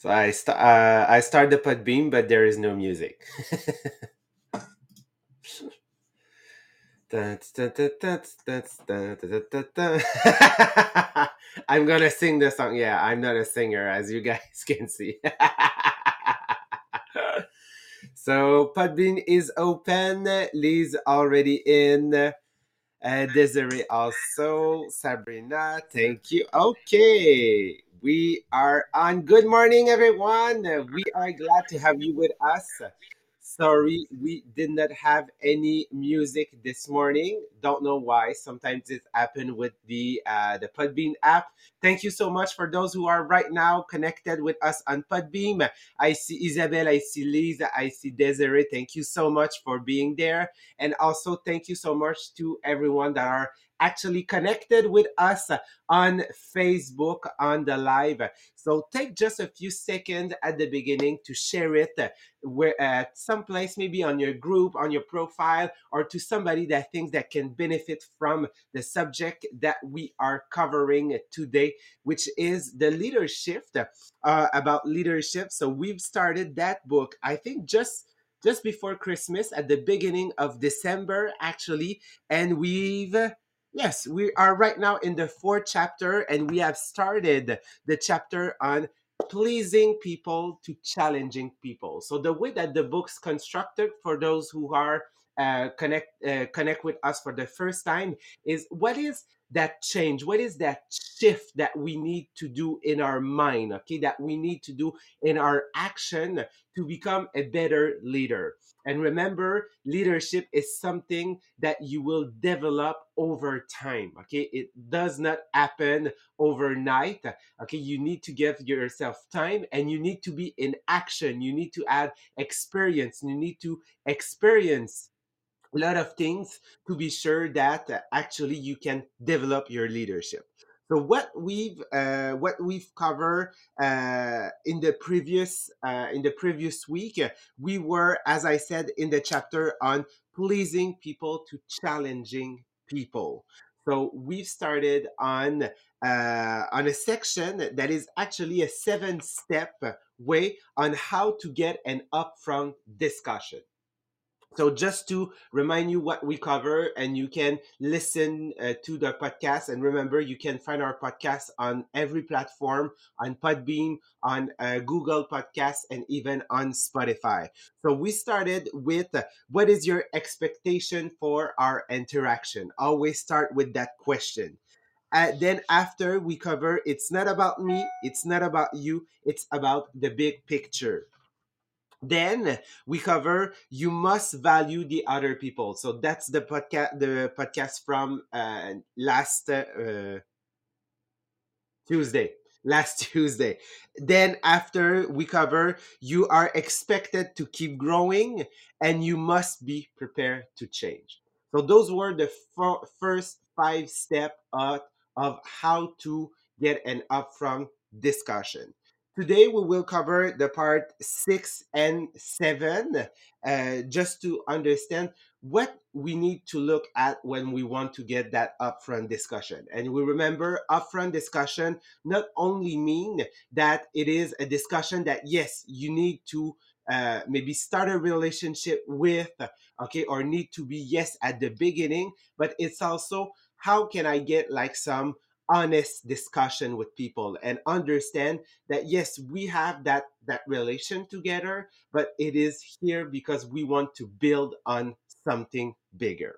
So I st- uh, I start the Podbean, but there is no music. I'm gonna sing the song. Yeah, I'm not a singer, as you guys can see. so Podbean is open. Liz already in. Uh, Desiree also. Sabrina, thank you. Okay, we are on. Good morning, everyone. We are glad to have you with us. Sorry, we did not have any music this morning. Don't know why. Sometimes it happened with the uh, the Podbean app. Thank you so much for those who are right now connected with us on Podbean. I see Isabel, I see Lisa, I see Desiree. Thank you so much for being there, and also thank you so much to everyone that are actually connected with us on Facebook on the live. So take just a few seconds at the beginning to share it where at some place maybe on your group on your profile or to somebody that thinks that can benefit from the subject that we are covering today which is the leadership uh, about leadership so we've started that book i think just just before christmas at the beginning of december actually and we've yes we are right now in the fourth chapter and we have started the chapter on pleasing people to challenging people. So the way that the book's constructed for those who are uh, connect uh, connect with us for the first time is what is that change? What is that shift that we need to do in our mind okay that we need to do in our action to become a better leader? And remember leadership is something that you will develop over time okay? It does not happen overnight okay? You need to give yourself time and you need to be in action. You need to add experience. You need to experience a lot of things to be sure that uh, actually you can develop your leadership. So what we've uh, what we've covered uh, in the previous uh, in the previous week we were as i said in the chapter on pleasing people to challenging people. So we've started on uh, on a section that is actually a seven step way on how to get an upfront discussion so just to remind you what we cover, and you can listen uh, to the podcast. And remember, you can find our podcast on every platform, on Podbean, on uh, Google Podcasts, and even on Spotify. So we started with uh, what is your expectation for our interaction? Always start with that question. Uh, then after we cover, it's not about me, it's not about you, it's about the big picture then we cover you must value the other people. So that's the podcast the podcast from uh, last uh, tuesday last tuesday. Then after we cover you are expected to keep growing and you must be prepared to change. So those were the fir- first five steps of, of how to get an upfront discussion Today we will cover the part six and seven, uh, just to understand what we need to look at when we want to get that upfront discussion. And we remember upfront discussion not only mean that it is a discussion that yes, you need to uh, maybe start a relationship with, okay, or need to be yes at the beginning, but it's also how can I get like some honest discussion with people and understand that yes we have that that relation together but it is here because we want to build on something bigger.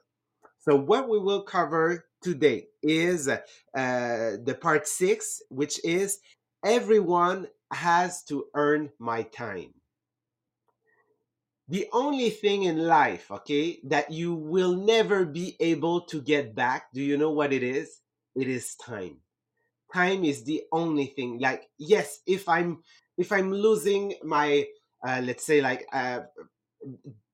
So what we will cover today is uh, the part six which is everyone has to earn my time. The only thing in life okay that you will never be able to get back do you know what it is it is time. Time is the only thing like yes if i'm if i'm losing my uh, let's say like uh,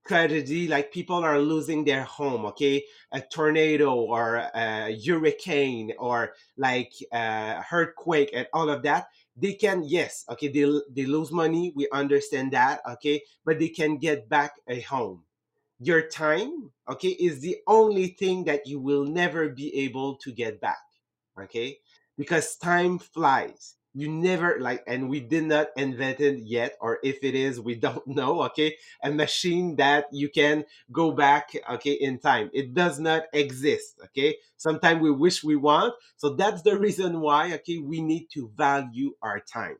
tragedy like people are losing their home okay? A tornado or a hurricane or like uh, earthquake and all of that they can yes okay they, they lose money we understand that okay? But they can get back a home. Your time okay is the only thing that you will never be able to get back okay? Because time flies. You never like and we did not invent it yet or if it is we don't know okay? A machine that you can go back okay in time. It does not exist okay? Sometimes we wish we want so that's the reason why okay we need to value our time.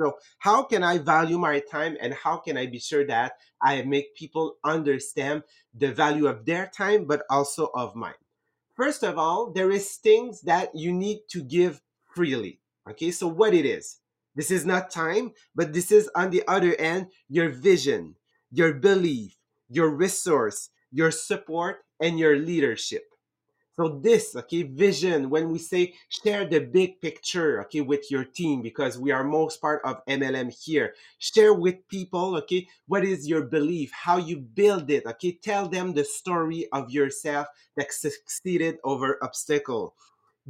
So how can i value my time and how can i be sure that i make people understand the value of their time but also of mine first of all there is things that you need to give freely Okay, so what it is? This is not time, but this is on the other end your vision, your belief, your resource, your support, and your leadership. So this, okay, vision, when we say share the big picture, okay, with your team, because we are most part of MLM here. Share with people, okay, what is your belief, how you build it, okay, tell them the story of yourself that succeeded over obstacle.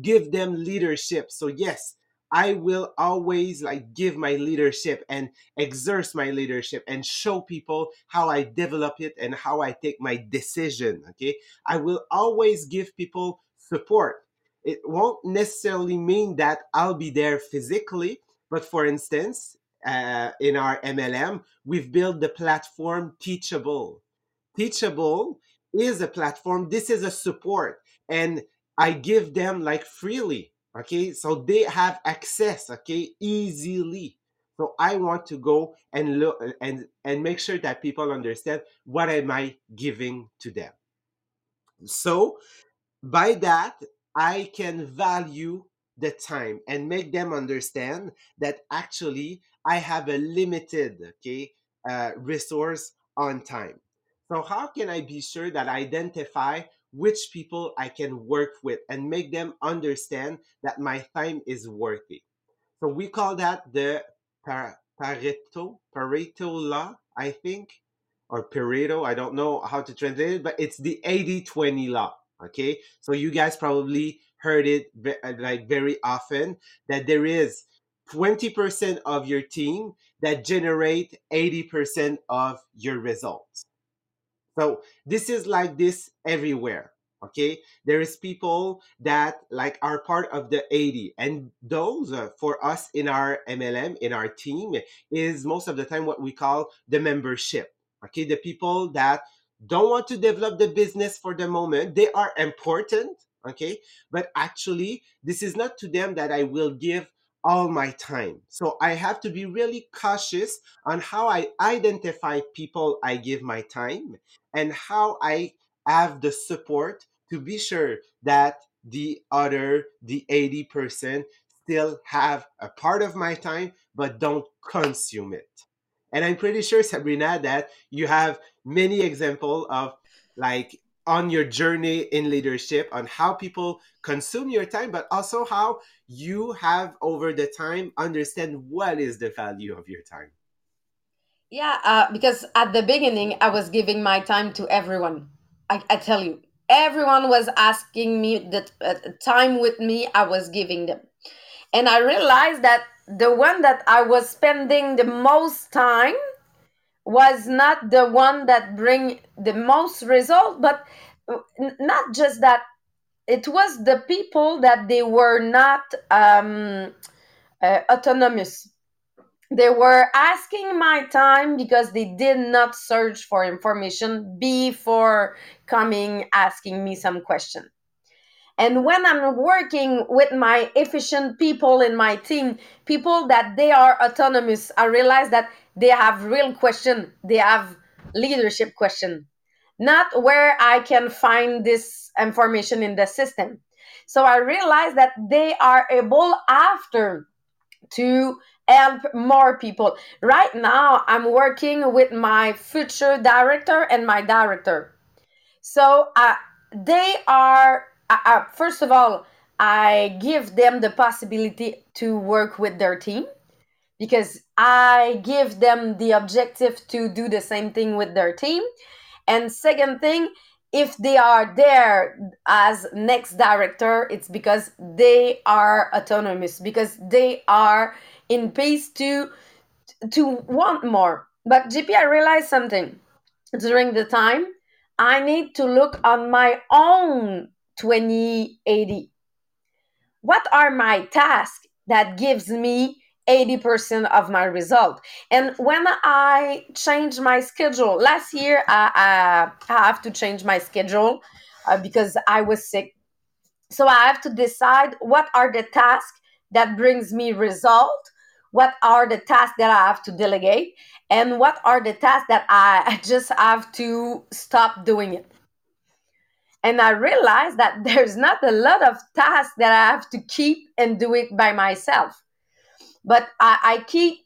Give them leadership. So yes, I will always like give my leadership and exert my leadership and show people how I develop it and how I take my decision. Okay. I will always give people support. It won't necessarily mean that I'll be there physically, but for instance, uh, in our MLM, we've built the platform Teachable. Teachable is a platform, this is a support, and I give them like freely okay? So they have access okay easily. So i want to go and look and and make sure that people understand what am i giving to them. So by that i can value the time and make them understand that actually i have a limited okay uh, resource on time. So how can i be sure that i identify which people I can work with and make them understand that my time is worthy. So we call that the Pareto, Pareto law, I think, or Pareto. I don't know how to translate it, but it's the 80 20 law. Okay. So you guys probably heard it uh, like very often that there is 20% of your team that generate 80% of your results. So this is like this everywhere. Okay, there is people that like are part of the 80, and those uh, for us in our MLM in our team is most of the time what we call the membership. Okay, the people that don't want to develop the business for the moment, they are important. Okay, but actually, this is not to them that I will give all my time. So I have to be really cautious on how I identify people I give my time and how I have the support to be sure that the other, the 80%, still have a part of my time, but don't consume it. And I'm pretty sure, Sabrina, that you have many examples of like on your journey in leadership on how people consume your time, but also how you have over the time understand what is the value of your time. Yeah, uh, because at the beginning, I was giving my time to everyone. I, I tell you, everyone was asking me the uh, time with me, I was giving them. And I realized that the one that I was spending the most time was not the one that bring the most result but not just that it was the people that they were not um, uh, autonomous they were asking my time because they did not search for information before coming asking me some question. And when i'm working with my efficient people in my team people that they are autonomous i realize that they have real question they have leadership question not where i can find this information in the system. So i realize that they are able after to help more people right now i'm working with my future director and my director so uh, they are uh, uh, first of all i give them the possibility to work with their team because I give them the objective to do the same thing with their team. And second thing, if they are there as next director, it's because they are autonomous, because they are in pace to to want more. But GP, I realized something during the time. I need to look on my own 2080. What are my tasks that gives me 80% of my result. And when I change my schedule, last year I, I, I have to change my schedule uh, because I was sick. So I have to decide what are the tasks that brings me result, what are the tasks that I have to delegate, and what are the tasks that I just have to stop doing it. And I realized that there's not a lot of tasks that I have to keep and do it by myself but I, I keep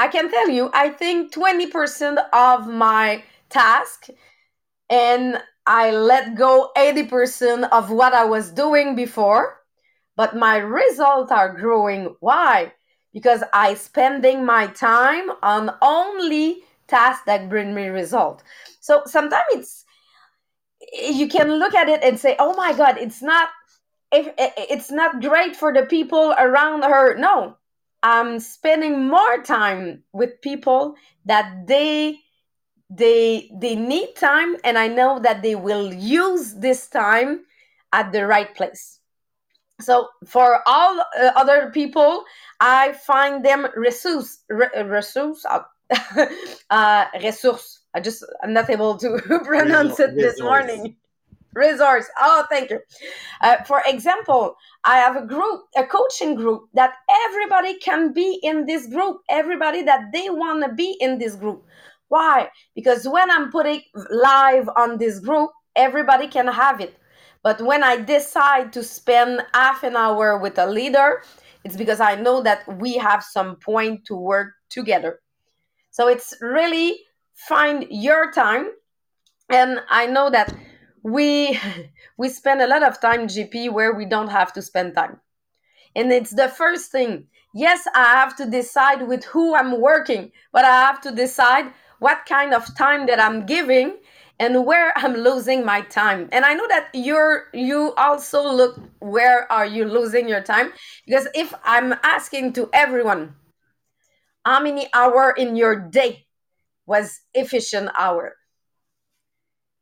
I can tell you, I think 20% of my task and I let go 80% of what I was doing before, but my results are growing. Why? Because I spending my time on only tasks that bring me result. So sometimes it's you can look at it and say, "Oh my god, it's not if it's not great for the people around her." No, I'm spending more time with people that they they they need time and I know that they will use this time at the right place. So for all uh, other people, I find them resource re- resource uh, uh, resource. I just I'm not able to pronounce it this morning. Resource. Oh thank you. Uh, for example i have a group a coaching group that everybody can be in this group. Everybody that they want to be in this group. Why? Because when i'm putting live on this group everybody can have it but when i decide to spend half an hour with a leader it's because i know that we have some point to work together. So it's really find your time. And i know that we we spend a lot of time gp where we don't have to spend time. And it's the first thing. Yes i have to decide with who i'm working but i have to decide what kind of time that i'm giving and where i'm losing my time. And i know that you're you also look where are you losing your time? Because if i'm asking to everyone how many hour in your day was efficient hour?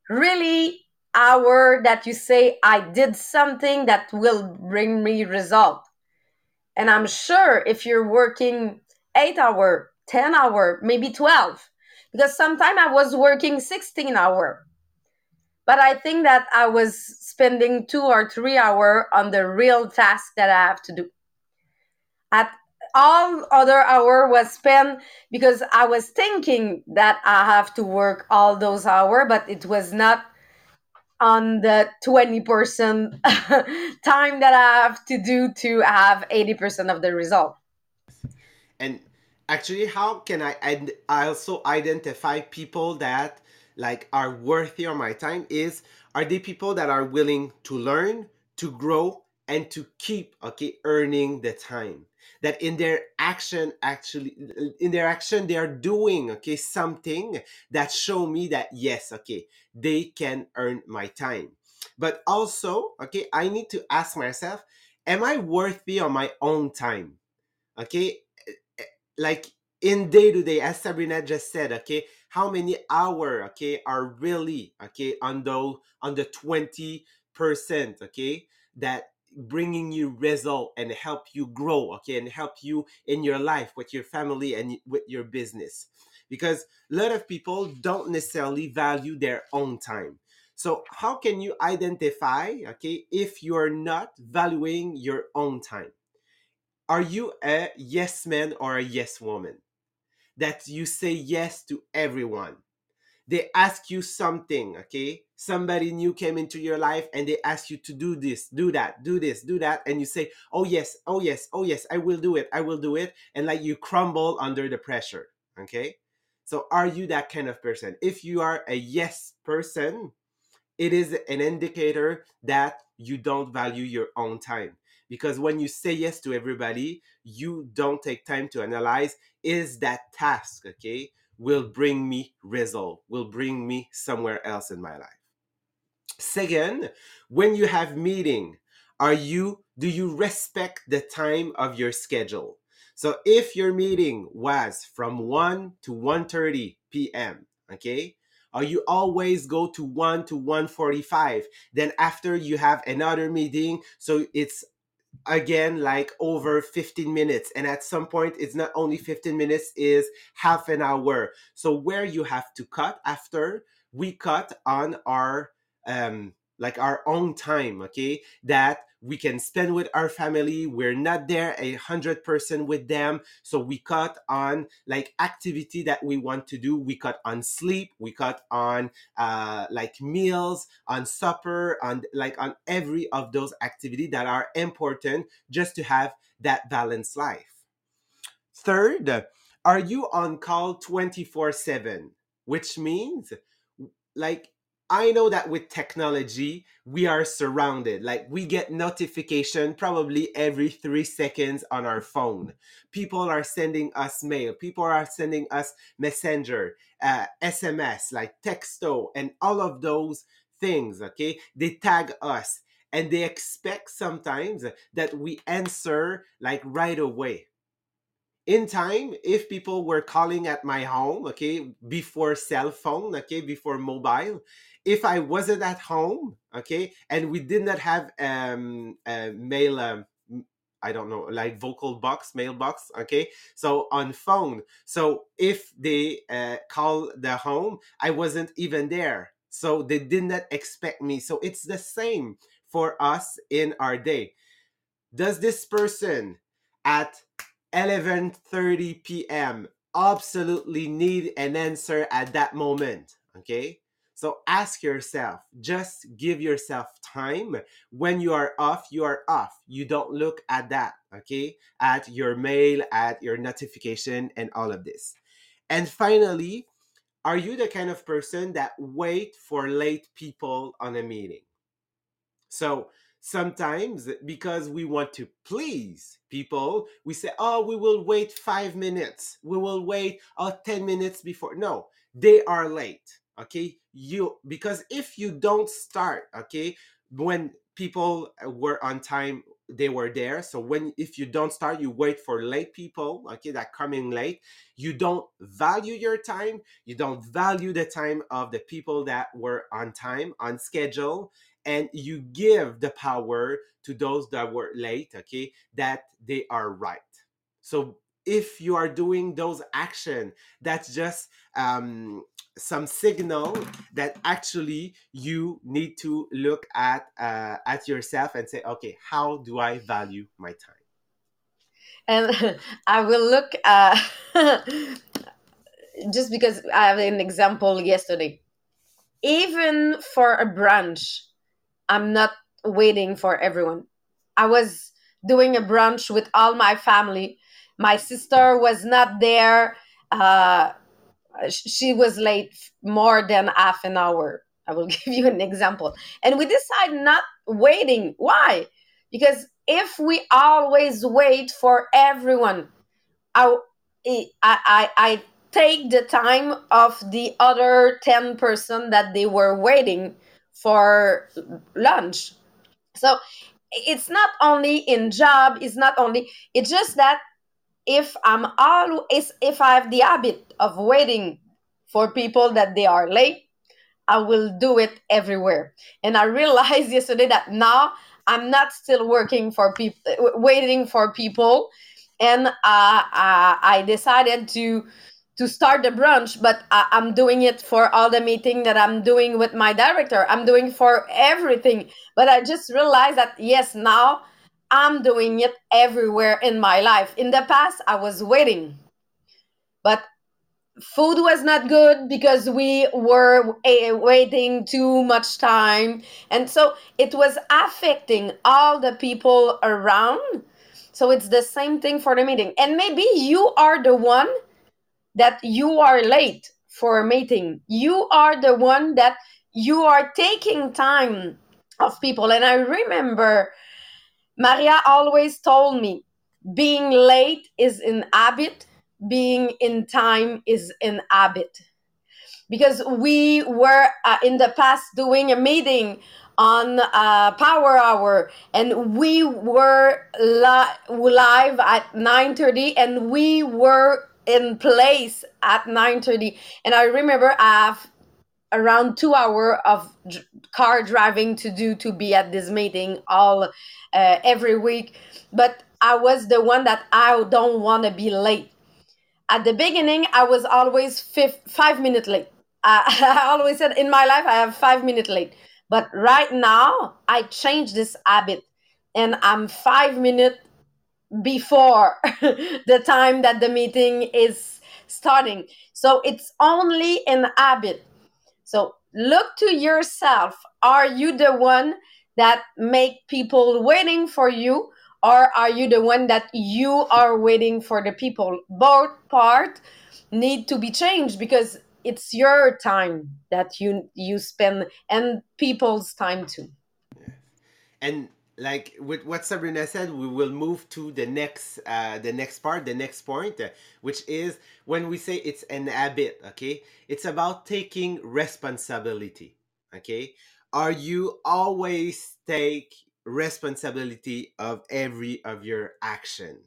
Really hour that you say I did something that will bring me result. And I'm sure if you're working 8 hour, 10 hour, maybe 12 because sometimes I was working 16 hour. But I think that I was spending 2 or 3 hour on the real task that I have to do. At all other hour was spent because I was thinking that I have to work all those hour, but it was not on the 20% time that I have to do to have 80% of the result. And actually, how can I and I also identify people that like are worthy of my time is are they people that are willing to learn, to grow, and to keep okay earning the time? That in their action actually in their action they are doing okay something that show me that yes okay they can earn my time. But also okay i need to ask myself am i worthy of my own time? Okay like in day to day as sabrina just said okay how many hour okay are really okay on the on the 20 percent okay that bringing you result and help you grow okay and help you in your life with your family and with your business? Because a lot of people don't necessarily value their own time. So how can you identify okay if you're not valuing your own time are you a yes man or a yes woman? That you say yes to everyone. They ask you something okay? Somebody new came into your life and they ask you to do this do that do this do that and you say oh yes oh yes oh yes i will do it i will do it and like you crumble under the pressure okay? So are you that kind of person? If you are a yes person it is an indicator that you don't value your own time because when you say yes to everybody you don't take time to analyze is that task okay will bring me result, will bring me somewhere else in my life. Second, when you have meeting, are you do you respect the time of your schedule? So if your meeting was from 1 to 1:30 p.m., okay? Or you always go to 1 to 1:45, then after you have another meeting, so it's again like over 15 minutes and at some point it's not only 15 minutes is half an hour. So where you have to cut after we cut on our um like our own time okay? That we can spend with our family. We're not there a hundred percent with them. So we cut on like activity that we want to do. We cut on sleep. We cut on uh like meals on supper on like on every of those activity that are important just to have that balanced life. Third are you on call 24 7 which means like I know that with technology, we are surrounded. Like we get notification probably every three seconds on our phone. People are sending us mail. People are sending us messenger, uh, SMS, like texto, and all of those things. Okay, they tag us, and they expect sometimes that we answer like right away in time if people were calling at my home okay before cell phone okay before mobile if i wasn't at home okay and we did not have um a mail um, i don't know like vocal box mailbox okay so on phone so if they uh, call the home i wasn't even there so they did not expect me so it's the same for us in our day does this person at 11:30 p.m. absolutely need an answer at that moment, okay? So ask yourself, just give yourself time. When you are off, you are off. You don't look at that, okay? At your mail, at your notification and all of this. And finally, are you the kind of person that wait for late people on a meeting? So sometimes because we want to please people, we say, oh, we will wait five minutes. We will wait oh, 10 minutes before. No, they are late. Okay. You, because if you don't start, okay, when people uh, were on time, they were there. So when, if you don't start, you wait for late people, okay, that coming late, you don't value your time. You don't value the time of the people that were on time, on schedule and you give the power to those that were late okay that they are right. So if you are doing those action that's just um, some signal that actually you need to look at uh, at yourself and say okay how do i value my time? And i will look uh, just because i have an example yesterday. Even for a brunch I'm not waiting for everyone. I was doing a brunch with all my family. My sister was not there. Uh, she was late more than half an hour. I will give you an example. And we decide not waiting. Why? Because if we always wait for everyone, I, I, I, I take the time of the other 10 person that they were waiting for lunch. So it's not only in job it's not only it's just that if i'm always if i have the habit of waiting for people that they are late i will do it everywhere. And i realized yesterday that now i'm not still working for people waiting for people. And uh, uh, i decided to to start the brunch, but I, am doing it for all the meeting that I'm doing with my director. I'm doing for everything. But I just realized that yes, now I'm doing it everywhere in my life. In the past, I was waiting, but food was not good because we were waiting too much time, and so it was affecting all the people around. So it's the same thing for the meeting, and maybe you are the one that you are late for a meeting. You are the one that you are taking time of people. And I remember Maria always told me being late is an habit, being in time is an habit. Because we were uh, in the past doing a meeting on uh, Power Hour, and we were li- live at 9:30, and we were in place at 9.30 and i remember i have around two hour of car driving to do to be at this meeting all uh, every week. But i was the one that i don't want to be late. At the beginning i was always five, five minutes late. I, I always said in my life i have five minutes late. But right now i changed this habit. And i'm five minutes before the time that the meeting is starting. So it's only an habit. So look to yourself. Are you the one that make people waiting for you or are you the one that you are waiting for the people? Both part need to be changed because it's your time that you you spend and people's time too. And like with what Sabrina said, we will move to the next uh, the next part, the next point, uh, which is when we say it's an habit. Okay, it's about taking responsibility. Okay, are you always take responsibility of every of your action?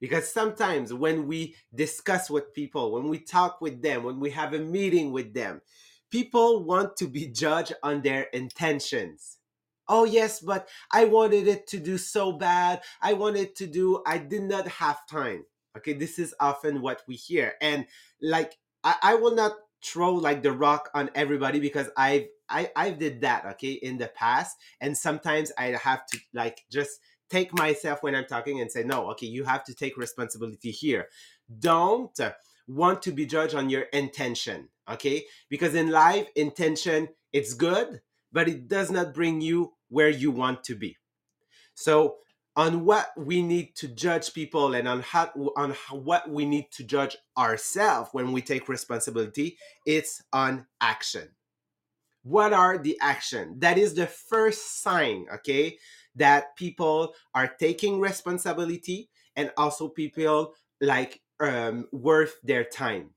Because sometimes when we discuss with people, when we talk with them, when we have a meeting with them, people want to be judged on their intentions oh yes but i wanted it to do so bad. I wanted to do i did not have time okay? This is often what we hear and like i, I will not throw like the rock on everybody because i've i I've did that okay in the past and sometimes i have to like just take myself when i'm talking and say no okay you have to take responsibility here. Don't want to be judged on your intention okay? Because in life intention it's good but it does not bring you where you want to be. So, on what we need to judge people and on how on how, what we need to judge ourselves when we take responsibility, it's on action. What are the action? That is the first sign, okay, that people are taking responsibility and also people like um, worth their time.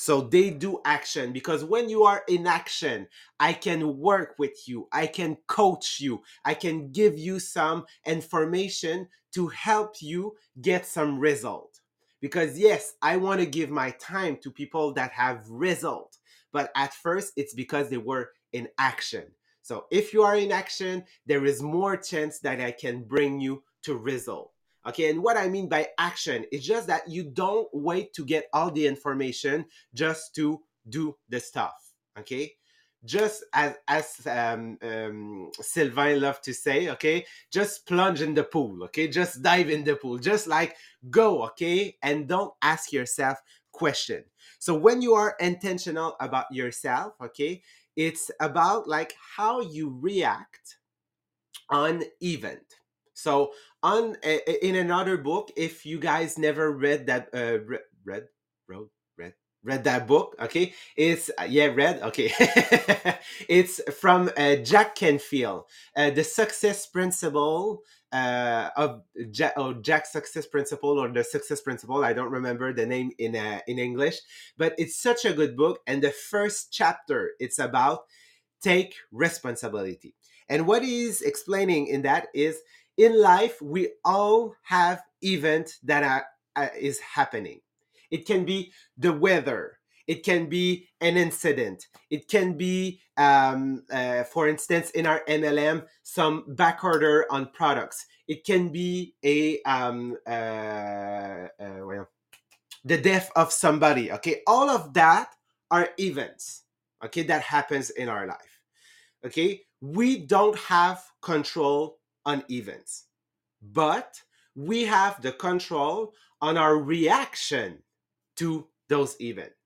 So they do action because when you are in action, I can work with you, I can coach you, I can give you some information to help you get some result. Because yes, I want to give my time to people that have result, but at first it's because they were in action. So if you are in action, there is more chance that I can bring you to result. Okay, and what I mean by action is just that you don't wait to get all the information just to do the stuff. Okay, just as as um, um, Sylvain loved to say, okay, just plunge in the pool. Okay, just dive in the pool. Just like go. Okay, and don't ask yourself question. So when you are intentional about yourself, okay, it's about like how you react on event. So on in another book, if you guys never read that, uh, read, wrote, read, read that book, okay, it's uh, yeah, read, okay, it's from uh, Jack Canfield, uh, the Success Principle uh, of Jack, oh, Success Principle or the Success Principle. I don't remember the name in uh, in English, but it's such a good book. And the first chapter, it's about take responsibility. And what he's explaining in that is in life we all have events that are uh, is happening. It can be the weather. It can be an incident. It can be um, uh, for instance in our mlm some back order on products. It can be a um, uh, uh, well, the death of somebody okay? All of that are events okay that happens in our life okay? We don't have control on events. But we have the control on our reaction to those events.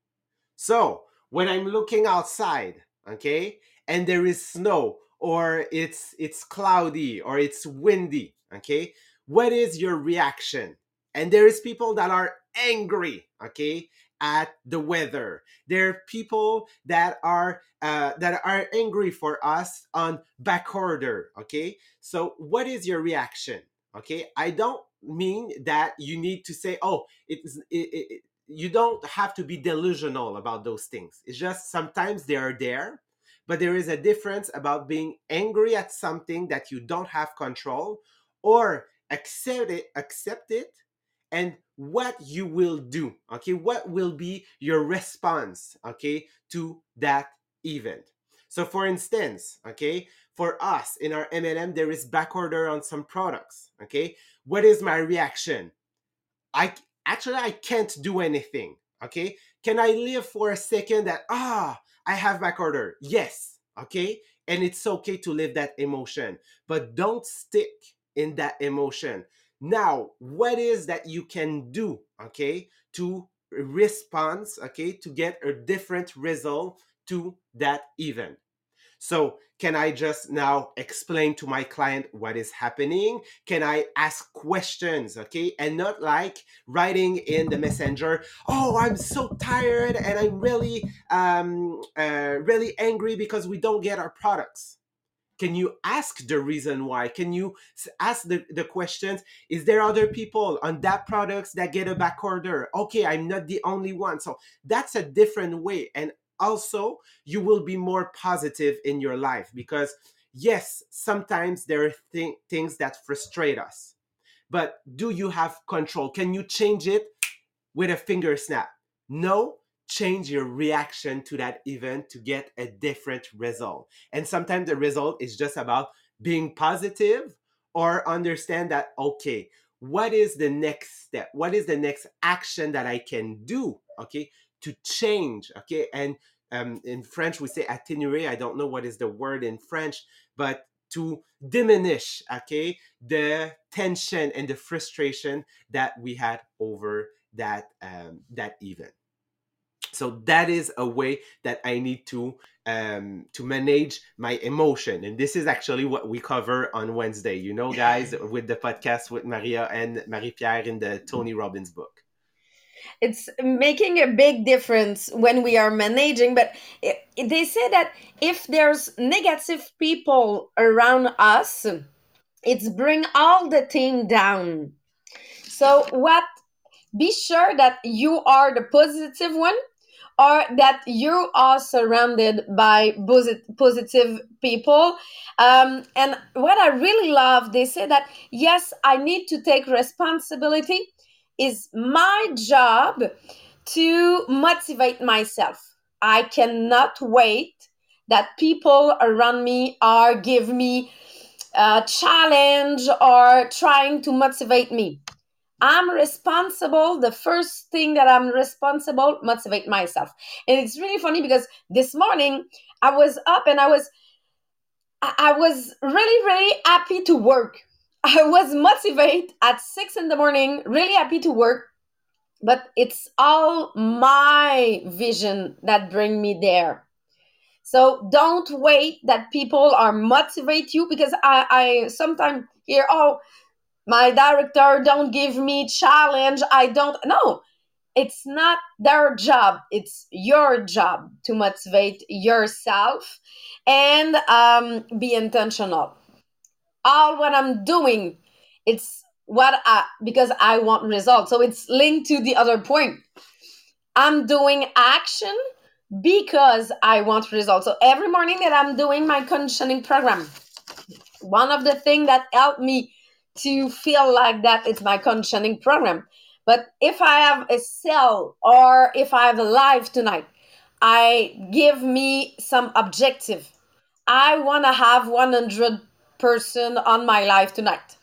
So when i'm looking outside okay and there is snow or it's it's cloudy or it's windy okay what is your reaction? And there is people that are angry okay at the weather. There are people that are uh, that are angry for us on back order okay? So what is your reaction okay? I don't mean that you need to say oh it's it, it, you don't have to be delusional about those things. It's just sometimes they are there but there is a difference about being angry at something that you don't have control or accept it accept it and what you will do okay what will be your response okay to that event So, for instance, okay, for us in our MLM, there is back order on some products. Okay, what is my reaction? I actually I can't do anything. Okay, can I live for a second that ah I have back order? Yes. Okay, and it's okay to live that emotion, but don't stick in that emotion. Now, what is that you can do? Okay, to respond? Okay, to get a different result to that event. So, can I just now explain to my client what is happening? Can I ask questions? Okay. And not like writing in the messenger, oh, I'm so tired and I'm really, um, uh, really angry because we don't get our products. Can you ask the reason why? Can you ask the, the questions? Is there other people on that products that get a back order? Okay, I'm not the only one. So that's a different way. And also you will be more positive in your life because yes sometimes there are th- things that frustrate us but do you have control can you change it with a finger snap no change your reaction to that event to get a different result. And sometimes the result is just about being positive or understand that okay what is the next step? What is the next action that i can do okay to change okay? And um, in french we say atténuer. I don't know what is the word in french but to diminish okay the tension and the frustration that we had over that um, that event so that is a way that i need to um, to manage my emotion and this is actually what we cover on wednesday you know guys with the podcast with maria and marie-pierre in the tony robbins book. It's making a big difference when we are managing but it, they say that if there's negative people around us it's bring all the team down. So what be sure that you are the positive one or that you are surrounded by positive people um, and what i really love they say that yes i need to take responsibility is my job to motivate myself. I cannot wait that people around me are give me a challenge or trying to motivate me. I'm responsible. The first thing that I'm responsible, motivate myself. And it's really funny because this morning I was up and I was I was really, really happy to work I was motivated at six in the morning, really happy to work, but it's all my vision that bring me there. So don't wait that people are motivate you because I, I sometimes hear, oh, my director don't give me challenge. I don't no. It's not their job. It's your job to motivate yourself and um, be intentional all what I'm doing, it's what I because I want results. So it's linked to the other point. I'm doing action because I want results. So every morning that I'm doing my conditioning program, one of the things that helped me to feel like that it's my conditioning program. But if I have a cell or if I have a live tonight, I give me some objective. I want to have 100 person on my life tonight.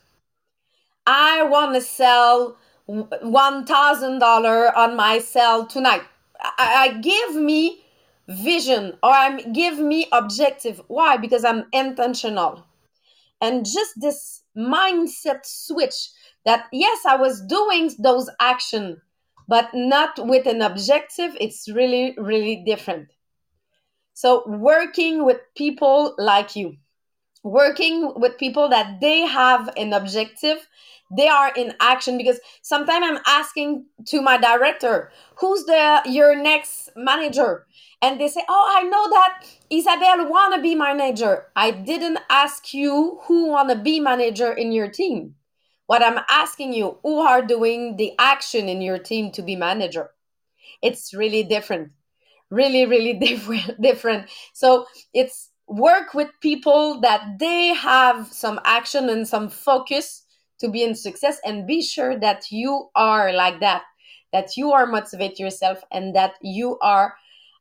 I want to sell $1,000 on my sell tonight. I, I give me vision or I'm give me objective. Why? Because I'm intentional. And just this mindset switch that yes, I was doing those action, but not with an objective. It's really, really different. So working with people like you working with people that they have an objective they are in action because sometimes i'm asking to my director who's the your next manager? And they say oh i know that isabel want to be manager. I didn't ask you who want to be manager in your team. What i'm asking you who are doing the action in your team to be manager? It's really different. Really really different different. So it's work with people that they have some action and some focus to be in success and be sure that you are like that that you are motivate yourself and that you are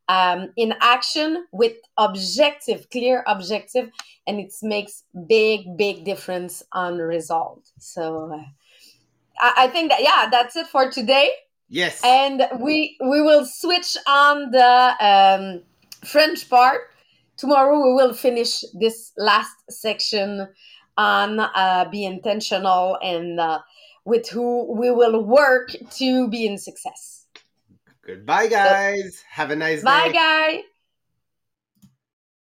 um, in action with objective, clear objective, and it makes big, big difference on result. So uh, I, I think that yeah, that's it for today. Yes. And we we will switch on the um, French part. Tomorrow we will finish this last section on uh, be intentional and uh, with who we will work to be in success. Goodbye, guys. Have a nice day. Bye, day. guy.